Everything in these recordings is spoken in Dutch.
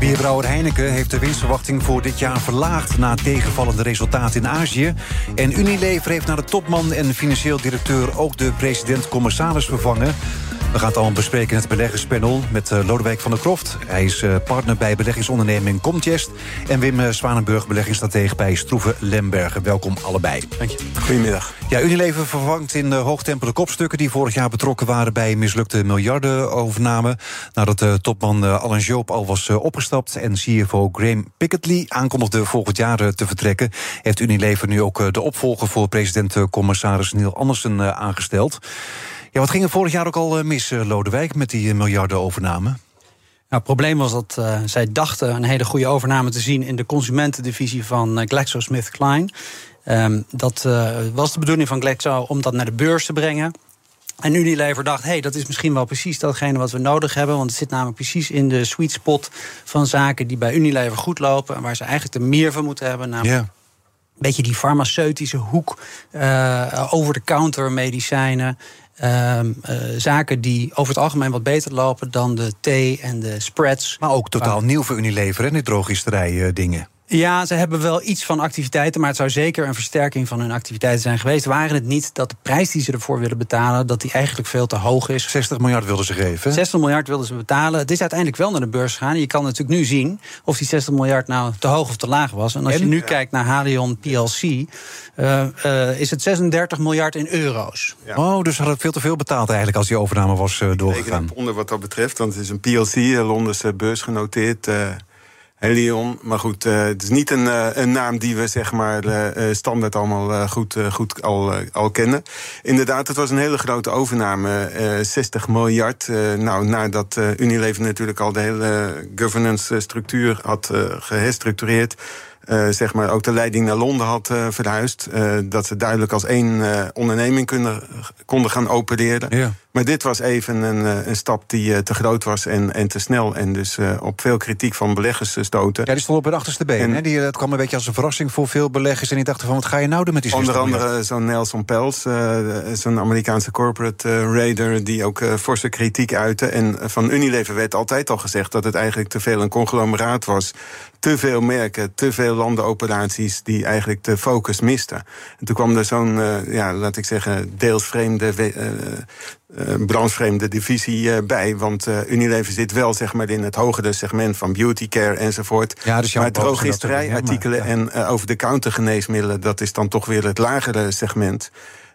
Bierbrouwer Heineken heeft de winstverwachting voor dit jaar verlaagd... na tegenvallende resultaten in Azië. En Unilever heeft naar de topman en financieel directeur... ook de president-commissaris vervangen. We gaan het allemaal bespreken in het beleggerspanel met uh, Lodewijk van der Kroft. Hij is uh, partner bij beleggingsonderneming Comtest. En Wim uh, Zwanenburg, beleggingsstratege bij Stroeven Lembergen. Welkom allebei. Dank je. Goedemiddag. Ja, Unilever vervangt in hoog tempo de kopstukken... die vorig jaar betrokken waren bij mislukte miljardenovername. Nadat topman Alan Joop al was opgestapt... en CFO Graham Picketley aankondigde volgend jaar te vertrekken... heeft Unilever nu ook de opvolger voor president-commissaris Neil Andersen aangesteld. Ja, wat ging er vorig jaar ook al mis, Lodewijk, met die miljardenovername? Nou, het probleem was dat uh, zij dachten een hele goede overname te zien in de consumentendivisie van GlaxoSmithKline. Um, dat uh, was de bedoeling van Glaxo om dat naar de beurs te brengen. En Unilever dacht, hey, dat is misschien wel precies datgene wat we nodig hebben. Want het zit namelijk precies in de sweet spot van zaken die bij Unilever goed lopen. En waar ze eigenlijk er meer van moeten hebben. Namelijk yeah. een beetje die farmaceutische hoek, over-the-counter medicijnen. Uh, uh, zaken die over het algemeen wat beter lopen dan de thee en de spreads. Maar ook totaal waar... nieuw voor Unilever, hè, die drogisterij uh, dingen. Ja, ze hebben wel iets van activiteiten, maar het zou zeker een versterking van hun activiteiten zijn geweest. Waren het niet dat de prijs die ze ervoor willen betalen, dat die eigenlijk veel te hoog is? 60 miljard wilden ze geven. 60 miljard wilden ze betalen. Het is uiteindelijk wel naar de beurs gegaan. Je kan natuurlijk nu zien of die 60 miljard nou te hoog of te laag was. En als en? je nu ja. kijkt naar Halion PLC, uh, uh, is het 36 miljard in euro's. Ja. Oh, dus hadden veel te veel betaald eigenlijk als die overname was uh, doorgegaan. onder wat dat betreft, want het is een PLC, Londense beurs genoteerd. Helion. Maar goed, uh, het is niet een, uh, een, naam die we zeg maar uh, standaard allemaal goed, goed al, al kennen. Inderdaad, het was een hele grote overname. 60 miljard. nou, nadat Unilever natuurlijk al de hele governance structuur had geherstructureerd. Zeg maar ook de leiding naar Londen had verhuisd. Dat ze duidelijk als één onderneming kunnen, konden gaan opereren. Ja. Maar dit was even een, een stap die te groot was en, en te snel. En dus op veel kritiek van beleggers stoten. Ja, die stond op het achterste been. En, hè? Die, het kwam een beetje als een verrassing voor veel beleggers. En die dachten van, wat ga je nou doen met die Onder andere zo'n Nelson Pels, zo'n Amerikaanse corporate raider... die ook forse kritiek uitte. En van Unilever werd altijd al gezegd dat het eigenlijk te veel een conglomeraat was. Te veel merken, te veel landenoperaties die eigenlijk de focus misten. En toen kwam er zo'n, ja, laat ik zeggen, deels vreemde, uh, branchevreemde divisie uh, bij. Want uh, Unilever zit wel zeg maar, in het hogere segment van beauty care enzovoort. Ja, dus maar drogisterijartikelen ja, en over-de-counter geneesmiddelen... dat is dan toch weer het lagere segment.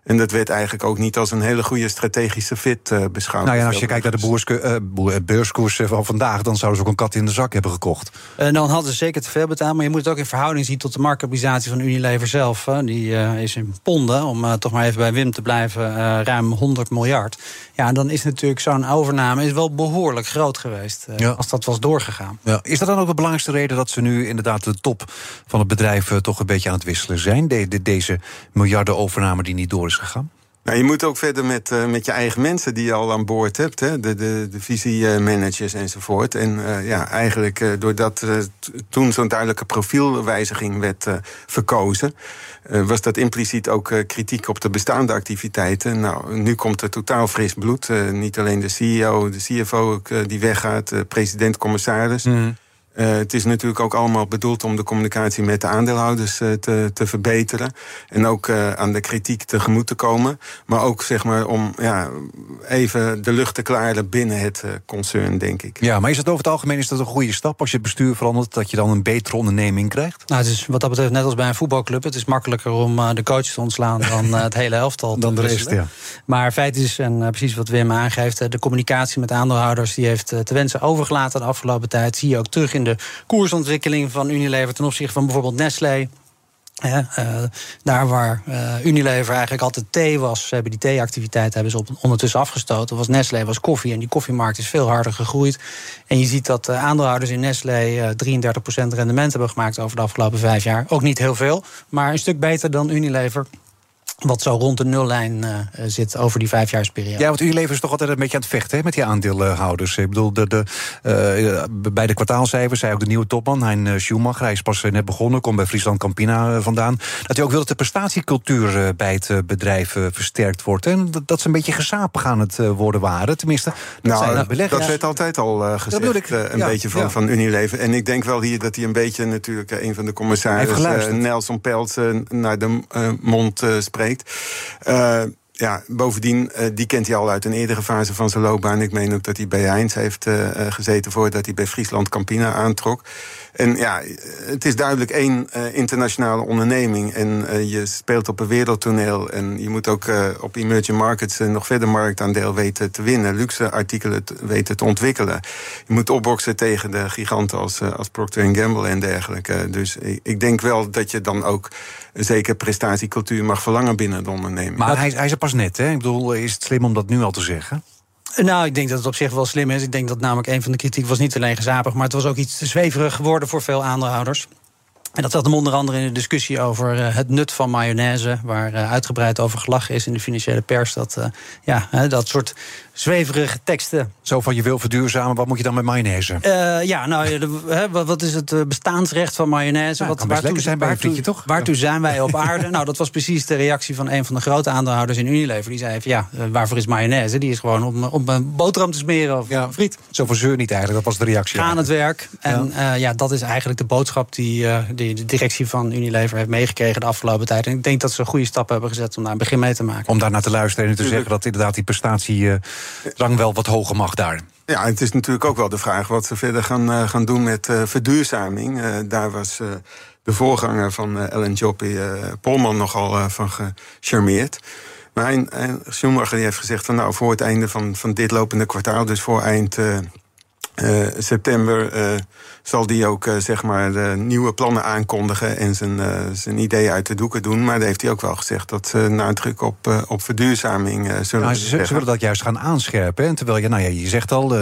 En dat werd eigenlijk ook niet als een hele goede strategische fit uh, beschouwd. Nou ja, als je kijkt naar de boerske, uh, beurskoers van vandaag... dan zouden ze ook een kat in de zak hebben gekocht. En dan hadden ze zeker te veel betaald. Maar je moet het ook in verhouding zien tot de marktkapitalisatie van Unilever zelf. Hè. Die uh, is in ponden, om toch maar even bij Wim te blijven, ruim 100 miljard. Ja, dan is natuurlijk zo'n overname is wel behoorlijk groot geweest. Ja. Als dat was doorgegaan. Ja. Is dat dan ook de belangrijkste reden dat ze nu inderdaad de top van het bedrijf... toch een beetje aan het wisselen zijn? De, de, deze miljarden overname die niet door is gegaan? Nou, je moet ook verder met, uh, met je eigen mensen die je al aan boord hebt. Hè? De, de, de visiemanagers enzovoort. En uh, ja, eigenlijk uh, doordat toen zo'n duidelijke profielwijziging werd verkozen... was dat impliciet ook kritiek op de bestaande activiteiten. Nou, nu komt er totaal fris bloed. niet alleen de CEO, de CFO die weggaat, de president-commissaris... Mm. Uh, het is natuurlijk ook allemaal bedoeld om de communicatie met de aandeelhouders uh, te, te verbeteren. En ook uh, aan de kritiek tegemoet te komen. Maar ook zeg maar om ja, even de lucht te klaren binnen het concern, denk ik. Ja, maar is het over het algemeen is dat een goede stap als je het bestuur verandert, dat je dan een betere onderneming krijgt? Nou, het is wat dat betreft net als bij een voetbalclub. Het is makkelijker om de coach te ontslaan dan het hele elftal. dan de rest, ja. Maar feit is, en precies wat Wim aangeeft, de communicatie met aandeelhouders die heeft te wensen overgelaten de afgelopen tijd. Zie je ook terug in de koersontwikkeling van Unilever ten opzichte van bijvoorbeeld Nestlé. Uh, daar waar uh, Unilever eigenlijk altijd thee was, hebben die theeactiviteit hebben ze op, ondertussen afgestoten. Was Nestlé was koffie en die koffiemarkt is veel harder gegroeid. En je ziet dat uh, aandeelhouders in Nestlé 33% rendement hebben gemaakt over de afgelopen vijf jaar. Ook niet heel veel, maar een stuk beter dan Unilever. Wat zo rond de nullijn uh, zit over die vijfjaarsperiode. Ja, want Unilever is toch altijd een beetje aan het vechten hè, met die aandeelhouders. Ik bedoel, de, de, uh, bij de kwartaalcijfers zei ook de nieuwe topman, Hein Schumacher, hij is pas net begonnen, komt bij Friesland Campina vandaan, dat hij ook wil dat de prestatiecultuur bij het bedrijf versterkt wordt. En dat, dat ze een beetje gezapig aan het worden waren. Tenminste, dat nou, Dat werd altijd al gezegd, een beetje van, van Unilever. En ik denk wel hier dat hij een beetje natuurlijk een van de commissarissen, Nelson Peltz, naar de mond spreekt. Uh, ja, bovendien, uh, die kent hij al uit een eerdere fase van zijn loopbaan. Ik meen ook dat hij bij Heinz heeft uh, gezeten voordat hij bij Friesland Campina aantrok. En ja, het is duidelijk één uh, internationale onderneming. En uh, je speelt op een wereldtoneel. En je moet ook uh, op emerging markets nog verder marktaandeel weten te winnen. Luxe artikelen weten te ontwikkelen. Je moet opboksen tegen de giganten als, als Procter Gamble en dergelijke. Dus ik, ik denk wel dat je dan ook een zekere prestatiecultuur mag verlangen binnen de onderneming. Maar hij, hij is er pas net, hè? Ik bedoel, is het slim om dat nu al te zeggen? Nou, ik denk dat het op zich wel slim is. Ik denk dat namelijk een van de kritiek was niet alleen gezapig, maar het was ook iets te zweverig geworden voor veel aandeelhouders. En dat zat hem onder andere in de discussie over uh, het nut van mayonaise, waar uh, uitgebreid over gelachen is in de financiële pers. Dat, ja, dat soort zweverige teksten. Zo van je wil verduurzamen, wat moet je dan met mayonaise? Uh, ja, nou, de, wat is het bestaansrecht van mayonaise? Wat, waartoe, zijn bij waartoe, toch? waartoe zijn wij op aarde? nou, dat was precies de reactie van een van de grote aandeelhouders in Unilever. Die zei van ja, waarvoor is mayonaise? Die is gewoon om, om een boterham te smeren of ja, friet. Zo van zeur niet eigenlijk, dat was de reactie. Aan het werk. En ja. Uh, ja. dat is eigenlijk de boodschap die, uh, die de directie van Unilever heeft meegekregen de afgelopen tijd. En ik denk dat ze goede stappen hebben gezet om daar een begin mee te maken. Om daar naar te luisteren en te zeggen dat inderdaad die prestatie rang wel wat hoger mag daar. Ja, het is natuurlijk ook wel de vraag wat ze verder gaan, uh, gaan doen met uh, verduurzaming. Uh, daar was de voorganger van Ellen Joppy, Polman, nogal van gecharmeerd. Maar hij, Schumacher heeft gezegd van nou voor het einde van, van dit lopende kwartaal, dus voor eind september zal die ook uh, zeg maar nieuwe plannen aankondigen en zijn, uh, zijn ideeën uit de doeken doen. Maar daar heeft hij ook wel gezegd dat ze nadruk op, uh, op verduurzaming zullen nou, ze, ze, willen dat juist gaan aanscherpen. En terwijl je, nou ja, je zegt al,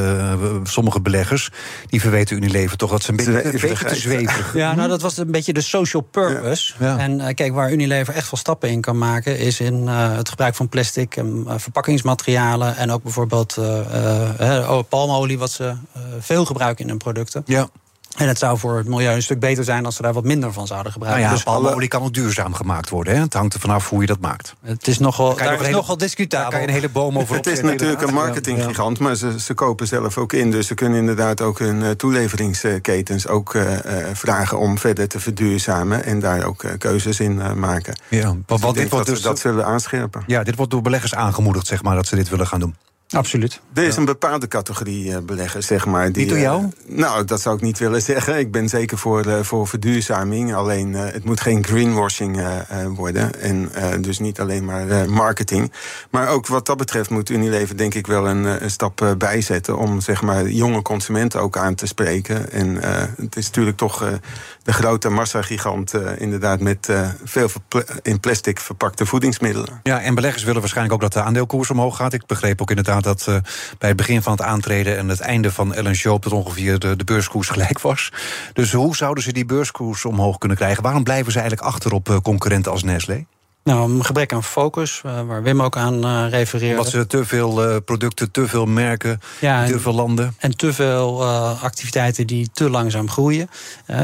sommige beleggers die verweten Unilever toch dat ze een beetje, een beetje te zweverig. Ja, nou dat was een beetje de social purpose. Ja. Ja. En kijk, waar Unilever echt veel stappen in kan maken, is in het gebruik van plastic en verpakkingsmaterialen. En ook bijvoorbeeld palmolie, wat ze veel gebruiken in hun producten. Ja. En het zou voor het milieu een stuk beter zijn als ze daar wat minder van zouden gebruiken. Nou ja, dus palmolie kan ook duurzaam gemaakt worden. Hè? Het hangt er vanaf hoe je dat maakt. Het is nogal, daar is hele, nogal discutabel. Daar kan je een hele boom over Het is natuurlijk een marketinggigant, maar ze, ze kopen zelf ook in. Dus ze kunnen inderdaad ook hun uh, toeleveringsketens ook uh, vragen om verder te verduurzamen. En daar ook keuzes in maken. Ja, dus wat, dit wordt dat dus, dat zullen aanscherpen. Ja, dit wordt door beleggers aangemoedigd, zeg maar, dat ze dit willen gaan doen. Absoluut. Er is een bepaalde categorie uh, beleggers, zeg maar. Die, door jou? Uh, nou, dat zou ik niet willen zeggen. Ik ben zeker voor, uh, voor verduurzaming. Alleen, het moet geen greenwashing worden. En dus niet alleen maar marketing. Maar ook wat dat betreft moet Unilever denk ik wel een, een stap bijzetten... om zeg maar jonge consumenten ook aan te spreken. En het is natuurlijk toch de grote massagigant... inderdaad met veel in plastic verpakte voedingsmiddelen. Ja, en beleggers willen waarschijnlijk ook dat de aandeelkoers omhoog gaat. Ik begreep ook inderdaad dat uh, bij het begin van het aantreden en het einde van Ellen Joop... dat ongeveer de, de, beurskoers gelijk was. Dus hoe zouden ze die beurskoers omhoog kunnen krijgen? Waarom blijven ze eigenlijk achter op uh, concurrenten als Nestlé? Nou, een gebrek aan focus, uh, waar Wim ook aan uh, refereerde. Omdat ze te veel uh, producten, te veel merken, ja, te veel landen. En te veel activiteiten die te langzaam groeien.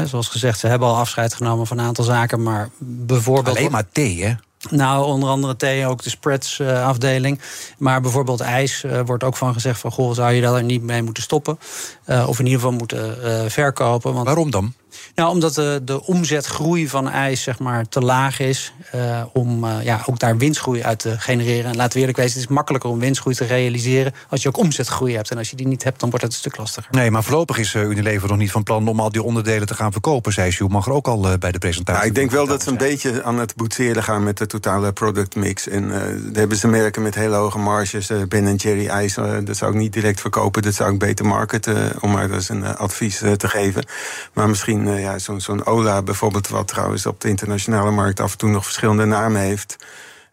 zoals gezegd, ze hebben al afscheid genomen van een aantal zaken, maar bijvoorbeeld... Alleen maar thee, hè? Nou, onder andere thee, ook de spreads afdeling. Maar bijvoorbeeld ijs uh, wordt ook van gezegd van... goh, zou je daar niet mee moeten stoppen? Uh, of in ieder geval moeten verkopen. Want... Waarom dan? Nou, omdat de, de omzetgroei van ijs zeg maar, te laag is. Uh, om uh, ja, ook daar winstgroei uit te genereren. En laten we eerlijk wezen, het is makkelijker om winstgroei te realiseren. als je ook omzetgroei hebt. En als je die niet hebt, dan wordt het een stuk lastiger. Nee, maar voorlopig is uh, Unilever nog niet van plan om al die onderdelen te gaan verkopen. Zei Schumacher ook al bij de presentatie. Ja, ik denk wel dat ze een beetje aan het boetseren gaan met de totale productmix. En daar hebben ze merken met hele hoge marges. ben Jerry ijs, dat zou ik niet direct verkopen. Dat zou ik beter marketen, om maar eens een advies te geven. Maar misschien ja, zo'n zo'n Ola bijvoorbeeld, wat trouwens op de internationale markt af en toe nog verschillende namen heeft.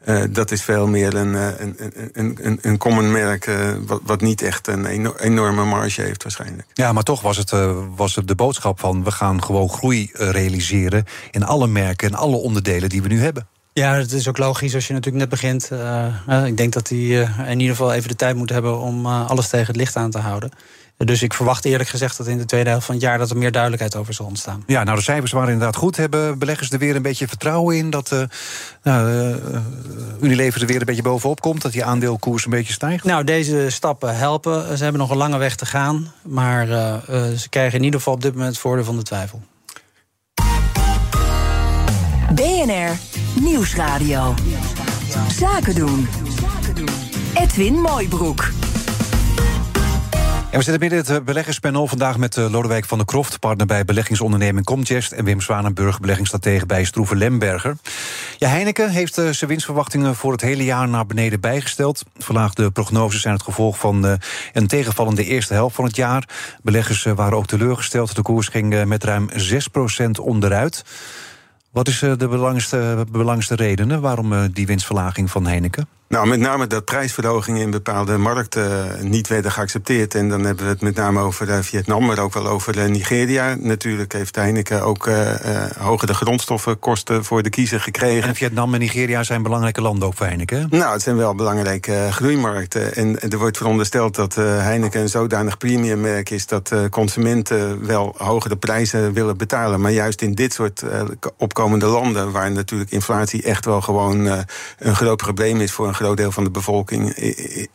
Uh, dat is veel meer een, een, een, een, een common merk, uh, wat, wat, niet echt een enorme marge heeft waarschijnlijk. Ja, maar toch was het, uh, was het de boodschap van we gaan gewoon groei realiseren in alle merken en alle onderdelen die we nu hebben. Ja, het is ook logisch als je natuurlijk net begint. Uh, ik denk dat hij uh, in ieder geval even de tijd moet hebben om uh, alles tegen het licht aan te houden. Dus ik verwacht eerlijk gezegd dat in de tweede helft van het jaar dat er meer duidelijkheid over zal ontstaan. Ja, nou de cijfers waren inderdaad goed. Hebben beleggers er weer een beetje vertrouwen in dat uh, Unilever er weer een beetje bovenop komt? Dat die aandeelkoers een beetje stijgt? Nou, deze stappen helpen. Ze hebben nog een lange weg te gaan. Maar uh, ze krijgen in ieder geval op dit moment het voordeel van de twijfel. BNR Nieuwsradio. Zaken doen. Edwin Mooibroek. We zitten midden in het beleggerspanel vandaag met Lodewijk van der Kroft, partner bij beleggingsonderneming Comgest, en Wim Zwanenburg, beleggingsstratege bij Stroeve Lemberger. Ja, Heineken heeft zijn winstverwachtingen voor het hele jaar naar beneden bijgesteld. Verlaagde prognoses zijn het gevolg van een tegenvallende eerste helft van het jaar. Beleggers waren ook teleurgesteld. De koers ging met ruim 6% onderuit. Wat is de belangrijkste, belangrijkste redenen waarom die winstverlaging van Heineken? Nou, met name dat prijsverhogingen in bepaalde markten niet werden geaccepteerd. En dan hebben we het met name over Vietnam, maar ook wel over Nigeria. Natuurlijk heeft Heineken ook uh, hogere grondstoffenkosten voor de kiezer gekregen. En Vietnam en Nigeria zijn belangrijke landen ook voor Heineken? Nou, het zijn wel belangrijke groeimarkten. En er wordt verondersteld dat Heineken een zodanig premiummerk is... dat consumenten wel hogere prijzen willen betalen. Maar juist in dit soort opkomende landen... waar natuurlijk inflatie echt wel gewoon een groot probleem is voor een groot deel van de bevolking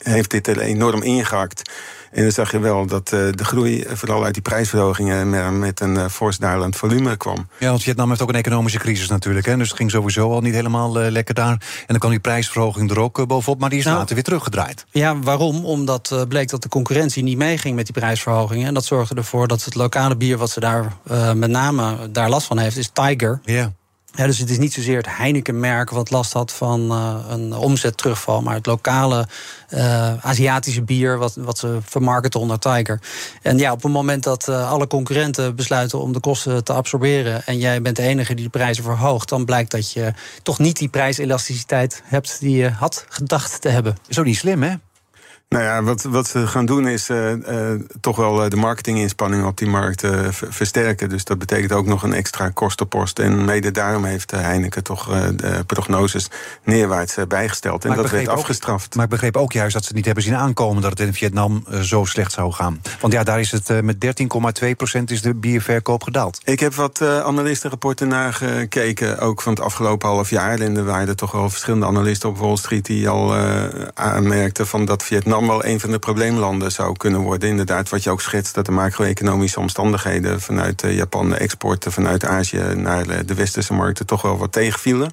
heeft dit er enorm ingehakt. En dan zag je wel dat de groei vooral uit die prijsverhogingen met een fors dalend volume kwam. Ja, want Vietnam heeft ook een economische crisis natuurlijk. Hè? Dus het ging sowieso al niet helemaal lekker daar. En dan kwam die prijsverhoging er ook bovenop, maar die is nou, later weer teruggedraaid. Ja, waarom? Omdat bleek dat de concurrentie niet meeging met die prijsverhogingen. En dat zorgde ervoor dat het lokale bier wat ze daar uh, met name daar last van heeft, is Tiger. Ja. Dus het is niet zozeer het Heineken-merk wat last had van uh, een omzetterugval, maar het lokale uh, Aziatische bier wat, wat ze vermarkten onder Tiger. En ja, op het moment dat uh, alle concurrenten besluiten om de kosten te absorberen en jij bent de enige die de prijzen verhoogt, dan blijkt dat je toch niet die prijselasticiteit hebt die je had gedacht te hebben. Ook niet slim, hè? Nou ja, wat, wat ze gaan doen is uh, uh, toch wel de marketinginspanningen op die markt uh, versterken. Dus dat betekent ook nog een extra kostenpost. En mede daarom heeft Heineken toch de prognoses neerwaarts bijgesteld. En maar dat werd ook, afgestraft. Maar ik begreep ook juist dat ze niet hebben zien aankomen dat het in Vietnam zo slecht zou gaan. Want ja, daar is het met 13,2% is de bierverkoop gedaald. Ik heb wat analistenrapporten nagekeken, ook van het afgelopen half jaar. En er waren er toch wel verschillende analisten op Wall Street die al aanmerkten van dat Vietnam wel een van de probleemlanden zou kunnen worden. Inderdaad, wat je ook schetst, dat de macro-economische omstandigheden vanuit Japan, de exporten vanuit Azië naar de westerse markten toch wel wat tegenvielen.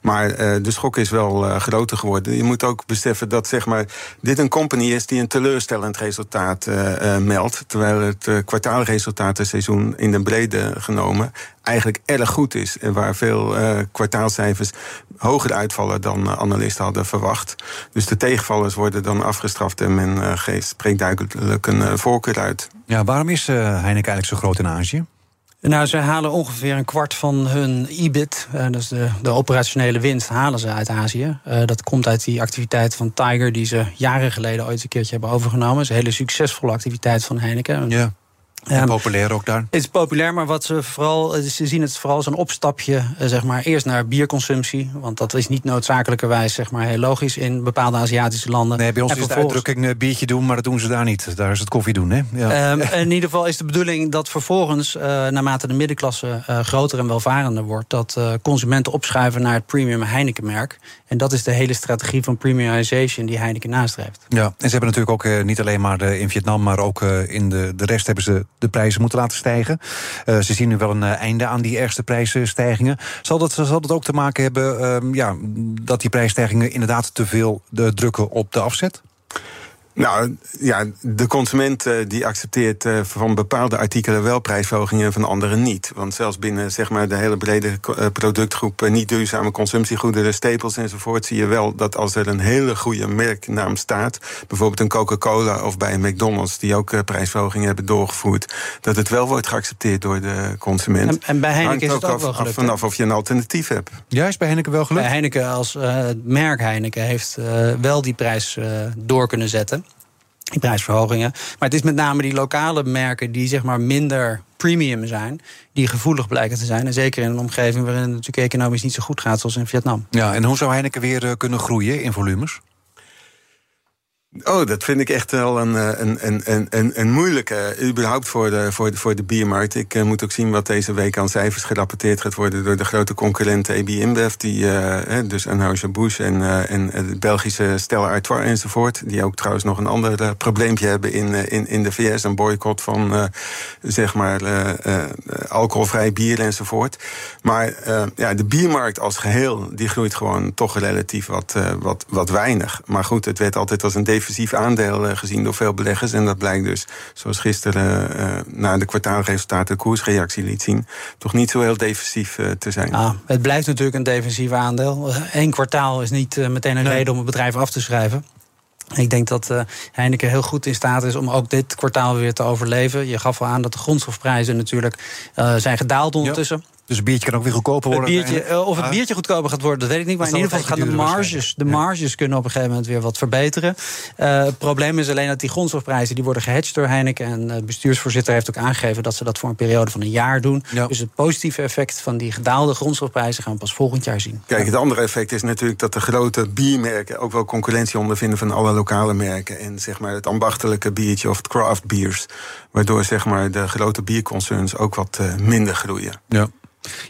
Maar uh, de schok is wel groter geworden. Je moet ook beseffen dat zeg maar, dit een company is die een teleurstellend resultaat meldt. Terwijl het kwartaalresultaat het seizoen in de brede genomen eigenlijk erg goed is. En waar veel kwartaalcijfers hoger uitvallen dan analisten hadden verwacht. Dus de tegenvallers worden dan afgestraft en men geeft, spreekt duidelijk een voorkeur uit. Ja, waarom is Heineken eigenlijk zo groot in Azië? Nou, ze halen ongeveer een kwart van hun EBIT, uh, dus de, de, operationele winst, halen ze uit Azië. Uh, dat komt uit die activiteit van Tiger, die ze jaren geleden ooit een keertje hebben overgenomen. Dat is een hele succesvolle activiteit van Heineken. Ja. En populair ook daar? Het is populair, maar wat ze vooral. Ze zien het vooral als een opstapje, zeg maar, eerst naar bierconsumptie. Want dat is niet noodzakelijkerwijs, zeg maar, heel logisch in bepaalde Aziatische landen. Nee, bij ons en is de uitdrukking uh, biertje doen, maar dat doen ze daar niet. Daar is het koffie doen, hè? Ja. Um, in ieder geval is de bedoeling dat vervolgens, uh, naarmate de middenklasse uh, groter en welvarender wordt, dat consumenten opschuiven naar het premium Heineken-merk. En dat is de hele strategie van premiumization die Heineken nastreeft. Ja, en ze hebben natuurlijk ook niet alleen maar in Vietnam, maar ook in de, de rest hebben ze de prijzen moeten laten stijgen. Ze zien nu wel een einde aan die ergste prijsstijgingen. Zal dat, zal dat ook te maken hebben uh, ja, dat die prijsstijgingen inderdaad te veel drukken op de afzet? Nou ja, de consument uh, die accepteert uh, van bepaalde artikelen wel prijsverhogingen en van andere niet. Want zelfs binnen zeg maar, de hele brede uh, productgroep niet duurzame consumptiegoederen, stapels enzovoort, zie je wel dat als er een hele goede merknaam staat, bijvoorbeeld een Coca-Cola of bij een McDonald's, die ook prijsverhogingen hebben doorgevoerd, dat het wel wordt geaccepteerd door de consument. En, en bij Heineken is het ook, af, wel gelukt. Af vanaf of je een alternatief hebt. Ja, is bij Heineken wel gelukt? Bij Heineken als merk Heineken heeft wel die prijs door kunnen zetten die prijsverhogingen. Maar het is met name die lokale merken die zeg maar minder premium zijn, die gevoelig blijken te zijn. En zeker in een omgeving waarin het natuurlijk economisch niet zo goed gaat, zoals in Vietnam. Ja, en hoe zou Heineken weer kunnen groeien in volumes? Oh, dat vind ik echt wel een, eh, een, een, een, een moeilijke, überhaupt voor de, voor, de, voor de biermarkt. Ik uh, moet ook zien wat deze week aan cijfers gerapporteerd gaat worden door de grote concurrenten AB InBev, die, uh, dus Anheuser-Busch en, en het Belgische Stella Artois enzovoort, die ook trouwens nog een ander probleempje hebben in, in, in de VS, een boycott van zeg maar alcoholvrij bier enzovoort. Maar ja, de biermarkt als geheel, die groeit gewoon toch relatief wat, wat, wat weinig. Maar goed, het werd altijd als een defensief aandeel eh, gezien door veel beleggers. En dat blijkt dus, zoals gisteren uh, na de kwartaalresultaten de koersreactie liet zien, toch niet zo heel defensief uh, te zijn. Ah, het blijft natuurlijk een defensief aandeel. Eén kwartaal is niet meteen een reden om het bedrijf af te schrijven. Ik denk dat uh, Heineken heel goed in staat is om ook dit kwartaal weer te overleven. Je gaf al aan dat de grondstofprijzen natuurlijk uh, zijn gedaald ondertussen. Dus een biertje kan ook weer goedkoper worden. Het biertje, of het biertje goedkoper gaat worden, dat weet ik niet. Maar in ieder geval gaan de marges, de marges kunnen op een gegeven moment weer wat verbeteren. Uh, het probleem is alleen dat die grondstofprijzen die worden gehedged door Heineken. En de bestuursvoorzitter heeft ook aangegeven dat ze dat voor een periode van een jaar doen. Ja. Dus het positieve effect van die gedaalde grondstofprijzen gaan we pas volgend jaar zien. Kijk, het andere effect is natuurlijk dat de grote biermerken ook wel concurrentie ondervinden van alle lokale merken. En zeg maar het ambachtelijke biertje of het craft beers. Waardoor zeg maar de grote bierconcerns ook wat minder groeien. Ja.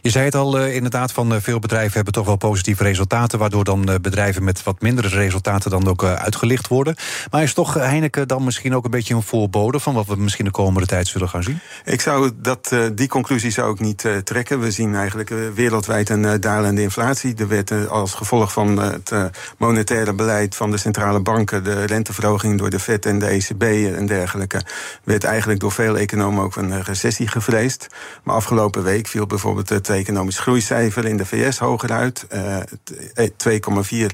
Je zei het al, uh, inderdaad, van uh, veel bedrijven hebben toch wel positieve resultaten... waardoor dan uh, bedrijven met wat mindere resultaten dan ook uitgelicht worden. Maar is toch Heineken dan misschien ook een beetje een voorbode... van wat we misschien de komende tijd zullen gaan zien? Ik zou dat, die conclusie zou ik niet trekken. We zien eigenlijk wereldwijd een dalende inflatie. Er werd als gevolg van het monetaire beleid van de centrale banken... de renteverhoging door de FED en de ECB en dergelijke... werd eigenlijk door veel economen ook een recessie gevreesd. Maar afgelopen week viel bijvoorbeeld het economisch groeicijfer in de VS hoger uit. Uh, 2,4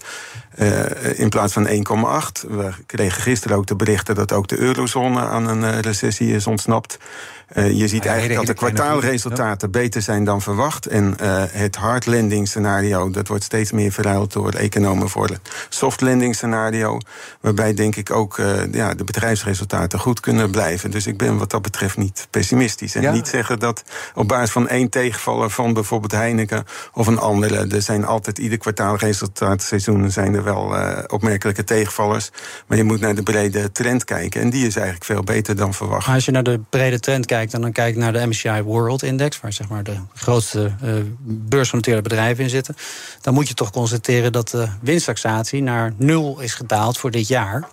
uh, in plaats van 1,8. We kregen gisteren ook de berichten dat ook de eurozone aan een recessie is ontsnapt. Uh, je ziet eigenlijk dat de kwartaalresultaten beter zijn dan verwacht. En uh, het hard landing scenario, dat wordt steeds meer verruild door economen voor het soft landing scenario. Waarbij denk ik ook uh, ja, de bedrijfsresultaten goed kunnen blijven. Dus ik ben wat dat betreft niet pessimistisch. En ja. niet zeggen dat op basis van één van bijvoorbeeld Heineken of een andere. Er zijn altijd ieder kwartaalresultaatseizoen zijn er wel opmerkelijke tegenvallers. Maar je moet naar de brede trend kijken. En die is eigenlijk veel beter dan verwacht. Als je naar de brede trend kijkt en dan kijkt naar de MSCI World Index, waar zeg maar de grootste uh, beursgenoteerde bedrijven in zitten, dan moet je toch constateren dat de winsttaxatie naar nul is gedaald voor dit jaar.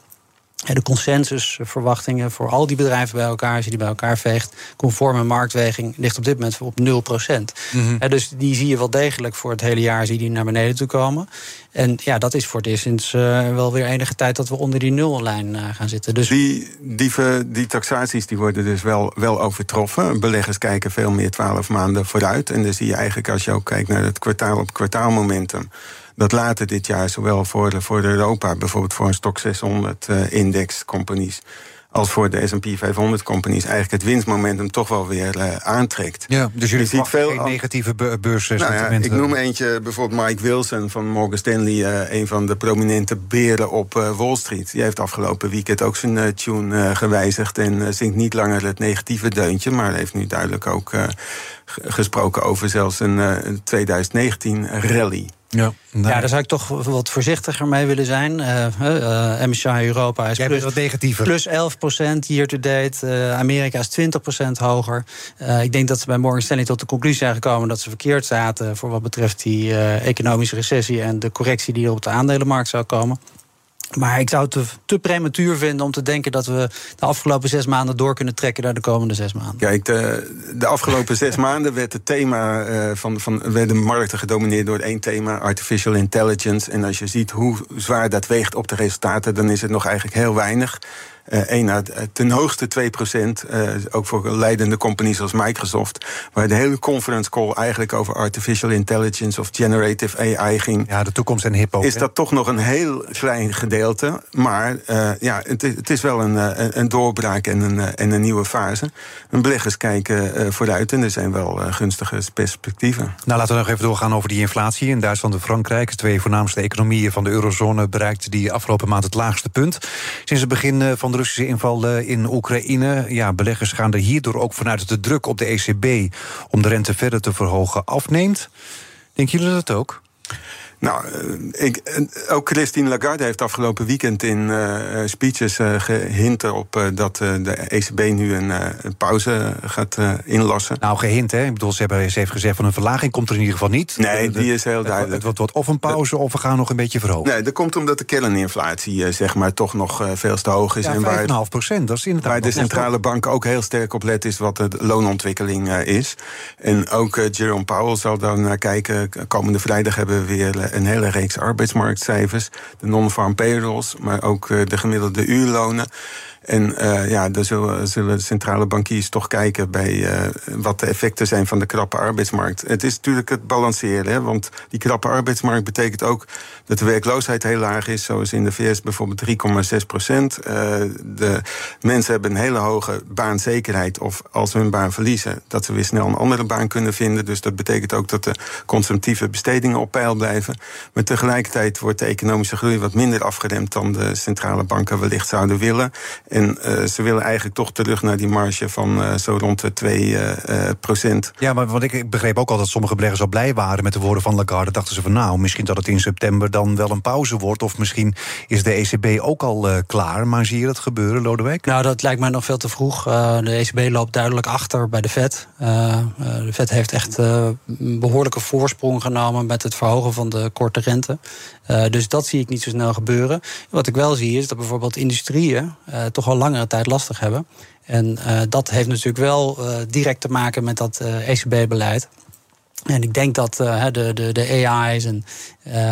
De consensusverwachtingen voor al die bedrijven bij elkaar, als je die bij elkaar veegt, conforme marktweging, ligt op dit moment op 0 procent. Mm-hmm. Dus die zie je wel degelijk voor het hele jaar zie die naar beneden toe komen. En ja, dat is voor het eerst sinds uh, wel weer enige tijd dat we onder die nullijn uh, gaan zitten. Dus die, die, die taxaties die worden dus wel, wel overtroffen. Beleggers kijken veel meer 12 maanden vooruit. En dan zie je eigenlijk als je ook kijkt naar het kwartaal op kwartaalmomentum dat later dit jaar, zowel voor, voor de Europa, bijvoorbeeld voor een stok 600 uh, index companies als voor de S&P 500 companies eigenlijk het winstmomentum toch wel weer uh, aantrekt. Ja, dus jullie ziet veel geen negatieve beurssentimenten. Nou ja, ik noem eentje, bijvoorbeeld Mike Wilson van Morgan Stanley, uh, een van de prominente beren op uh, Wall Street. Die heeft afgelopen weekend ook zijn tune gewijzigd en zingt niet langer het negatieve deuntje, maar heeft nu duidelijk ook gesproken over zelfs een 2019 rally. Ja, nee. ja, daar zou ik toch wat voorzichtiger mee willen zijn. Uh, uh, MSCI Europa is plus, wat negatiever. plus 11% year to date. Uh, Amerika is 20% hoger. Ik denk dat ze bij Morgan Stanley tot de conclusie zijn gekomen dat ze verkeerd zaten voor wat betreft die economische recessie en de correctie die er op de aandelenmarkt zou komen. Maar ik zou het te, te, prematuur vinden om te denken dat we de afgelopen zes maanden door kunnen trekken naar de komende zes maanden. Kijk, de, de afgelopen zes maanden werd het thema uh, van, van werden markten gedomineerd door één thema, artificial intelligence. En als je ziet hoe zwaar dat weegt op de resultaten, dan is het nog eigenlijk heel weinig. Uh, ten hoogste 2 procent. Uh, ook voor leidende companies als Microsoft. Waar de hele conference call eigenlijk over artificial intelligence of generative AI ging. Ja, de toekomst en hippo. Is dat toch nog een heel klein gedeelte. Maar uh, ja, het, het, is wel een, een doorbraak en een, en een nieuwe fase. En beleggers kijken vooruit en er zijn wel gunstige perspectieven. Nou, laten we nog even doorgaan over die inflatie. In Duitsland en Frankrijk, twee voornaamste economieën van de eurozone, bereikten die afgelopen maand het laagste punt. Sinds het begin van de Russische inval in Oekraïne. Ja, beleggers gaan er hierdoor ook vanuit dat de druk op de ECB om de rente verder te verhogen afneemt. Denken jullie dat ook? Nou, eh, ik, ook Christine Lagarde heeft afgelopen weekend in uh, speeches uh, gehint erop dat de ECB nu een, pauze gaat inlassen. Nou, gehint, hè? Ik bedoel, ze, hebben, ze heeft gezegd van een verlaging komt er in ieder geval niet. Nee, die is heel duidelijk. Het, wordt, wordt of een pauze of we gaan nog een beetje verhogen. Nee, dat komt omdat de kerninflatie zeg maar toch nog veel te hoog is. Ja, en waar, procent, dat is inderdaad. Waar de centrale bank ook heel sterk op let is wat de loonontwikkeling is. En ook Jerome Powell zal dan naar kijken. Komende vrijdag hebben we weer een hele reeks arbeidsmarktcijfers. De non-farm payrolls, maar ook eh, de gemiddelde uurlonen. En uh, ja, daar zullen, zullen, centrale bankiers toch kijken bij uh, wat de effecten zijn van de krappe arbeidsmarkt. Het is natuurlijk het balanceren, hè, want die krappe arbeidsmarkt betekent ook dat de werkloosheid heel laag is, zoals in de VS bijvoorbeeld 3,6 procent. Uh, de mensen hebben een hele hoge baanzekerheid, of als ze hun baan verliezen, dat ze weer snel een andere baan kunnen vinden. Dus dat betekent ook dat de consumptieve bestedingen op peil blijven. Maar tegelijkertijd wordt de economische groei wat minder afgeremd dan de centrale banken wellicht zouden willen. En uh, ze willen eigenlijk toch terug naar die marge van uh, zo rond de 2 uh, procent. Ja, maar want ik begreep ook al dat sommige beleggers al blij waren met de woorden van Lagarde. Dachten ze van nou, misschien dat het in september dan wel een pauze wordt. Of misschien is de ECB ook al klaar. Maar zie je dat gebeuren, Lodewijk? Nou, dat lijkt mij nog veel te vroeg. de ECB loopt duidelijk achter bij de Fed. de Fed heeft echt een behoorlijke voorsprong genomen met het verhogen van de korte rente. Dus dat zie ik niet zo snel gebeuren. Wat ik wel zie is dat bijvoorbeeld industrieën toch al langere tijd lastig hebben. En uh, dat heeft natuurlijk wel direct te maken met dat eh, ECB-beleid. En ik denk dat de, de, de AI's en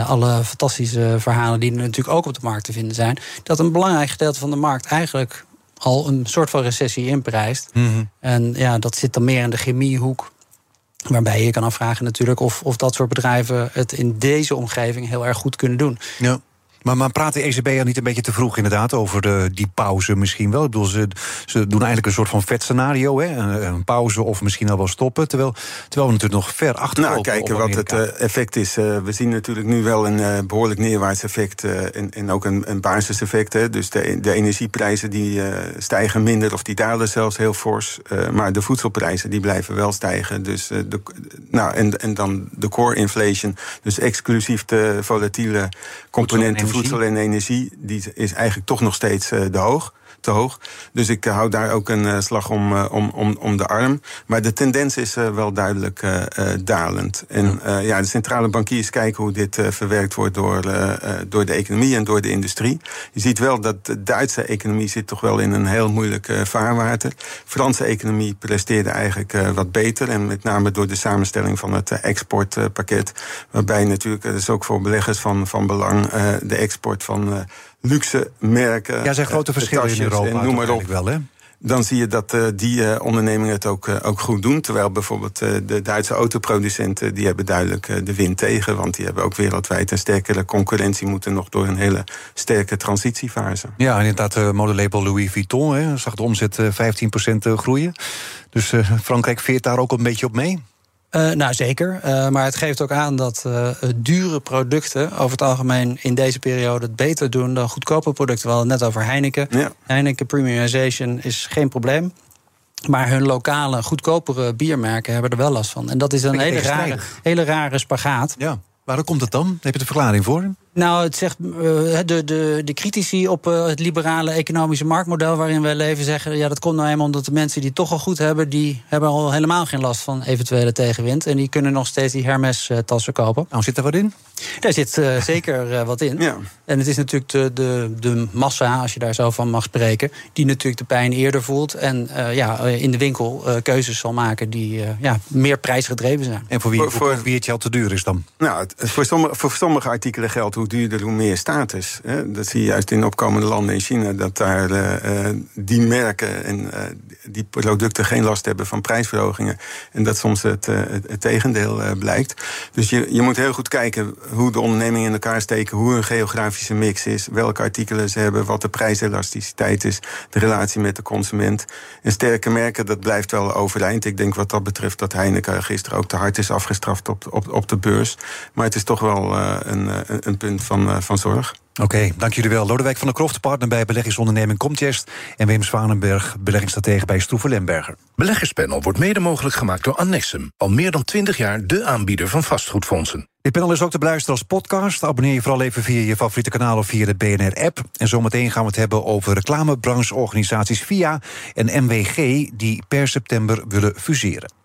alle fantastische verhalen die er natuurlijk ook op de markt te vinden zijn, dat een belangrijk gedeelte van de markt eigenlijk al een soort van recessie inprijst. Mm -hmm. En ja, dat zit dan meer in de chemiehoek. Waarbij je kan afvragen natuurlijk of, of dat soort bedrijven het in deze omgeving heel erg goed kunnen doen. Ja. Maar, maar praat de ECB al niet een beetje te vroeg inderdaad over de, die pauze misschien wel? Ik bedoel, ze, ze doen eigenlijk een soort van vet scenario, hè? Een, een, pauze of misschien al wel stoppen. Terwijl, terwijl we natuurlijk nog ver achter Nou, kijken wat het uh, effect is. Uh, we zien natuurlijk nu wel een uh, behoorlijk neerwaarts effect en, en, ook een, een basiseffect. Hè? Dus de, de energieprijzen die stijgen minder of die dalen zelfs heel fors. maar de voedselprijzen die blijven wel stijgen. Dus, de, nou, en, en dan de core inflation, dus exclusief de volatiele componenten voedsel en energie, die is eigenlijk toch nog steeds uh, de hoog te hoog. Dus ik hou daar ook een uh, slag om, uh, om, om, om de arm. Maar de tendens is wel duidelijk dalend. En ja, de centrale bankiers kijken hoe dit verwerkt wordt door, door de economie en door de industrie. Je ziet wel dat de Duitse economie zit toch wel in een heel moeilijk vaarwater. Franse economie presteerde eigenlijk wat beter. En met name door de samenstelling van het exportpakket. Waarbij natuurlijk, dat is ook voor beleggers van, van belang, de export van luxe merken. Ja, zijn grote verschillen in Europa. Noem maar op. Wel, hè? Dan zie je dat uh, die uh, ondernemingen het ook, uh, ook goed doen. Terwijl bijvoorbeeld de Duitse autoproducenten... die hebben duidelijk de wind tegen. Want die hebben ook wereldwijd een sterkere concurrentie... moeten nog door een hele sterke transitiefase. Ja, inderdaad, modelabel Louis Vuitton hè, zag de omzet 15% groeien. Dus Frankrijk veert daar ook een beetje op mee? Uh, nou, zeker. Uh, maar het geeft ook aan dat uh, dure producten over het algemeen in deze periode het beter doen dan goedkope producten. We hadden het net over Heineken. Ja. Heineken premiumization is geen probleem. Maar hun lokale, goedkopere biermerken hebben er wel last van. En dat is een hele rare, hele rare spagaat. Ja. Waarom komt het dan? Heb je de verklaring voor? Nou, het zegt uh, de, de, de critici op uh, het liberale economische marktmodel waarin wij leven zeggen: ja, dat komt nou eenmaal omdat de mensen die het toch al goed hebben, die hebben al helemaal geen last van eventuele tegenwind. En die kunnen nog steeds die Hermes-tassen kopen. Nou, zit er wat in? Daar zit uh, zeker wat in. Ja. En het is natuurlijk de, de, de massa, als je daar zo van mag spreken, die natuurlijk de pijn eerder voelt. En ja, in de winkel keuzes zal maken die ja, meer prijsgedreven zijn. En voor wie, voor, voor wie het geld te duur is dan? Nou, voor sommige, voor sommige artikelen geldt hoe duurder, hoe meer status. Hè? Dat zie je juist in opkomende landen in China, dat daar uh, die merken en uh, die producten geen last hebben van prijsverhogingen. En dat soms het, het, het tegendeel blijkt. Dus je, je moet heel goed kijken hoe de ondernemingen in elkaar steken, hoe hun geografische mix is, welke artikelen ze hebben, wat de prijselasticiteit is, de relatie met de consument. En sterke merken, dat blijft wel overeind. Ik denk wat dat betreft dat Heineken gisteren ook te hard is afgestraft op, op, op de beurs. Maar het is toch wel een, een punt van, uh, van zorg. Oké, dank jullie wel. Lodewijk van der Kroft, partner bij beleggingsonderneming Comtest... en Wim Zwanenberg, beleggingsstratege bij Stroeven Lemberger. Beleggerspanel wordt mede mogelijk gemaakt door Annexum. Al meer dan 20 jaar de aanbieder van vastgoedfondsen. Dit panel is ook te beluisteren als podcast. Abonneer je vooral even via je favoriete kanaal of via de BNR-app. En zometeen gaan we het hebben over reclamebrancheorganisaties VIA en MWG... die per september willen fuseren.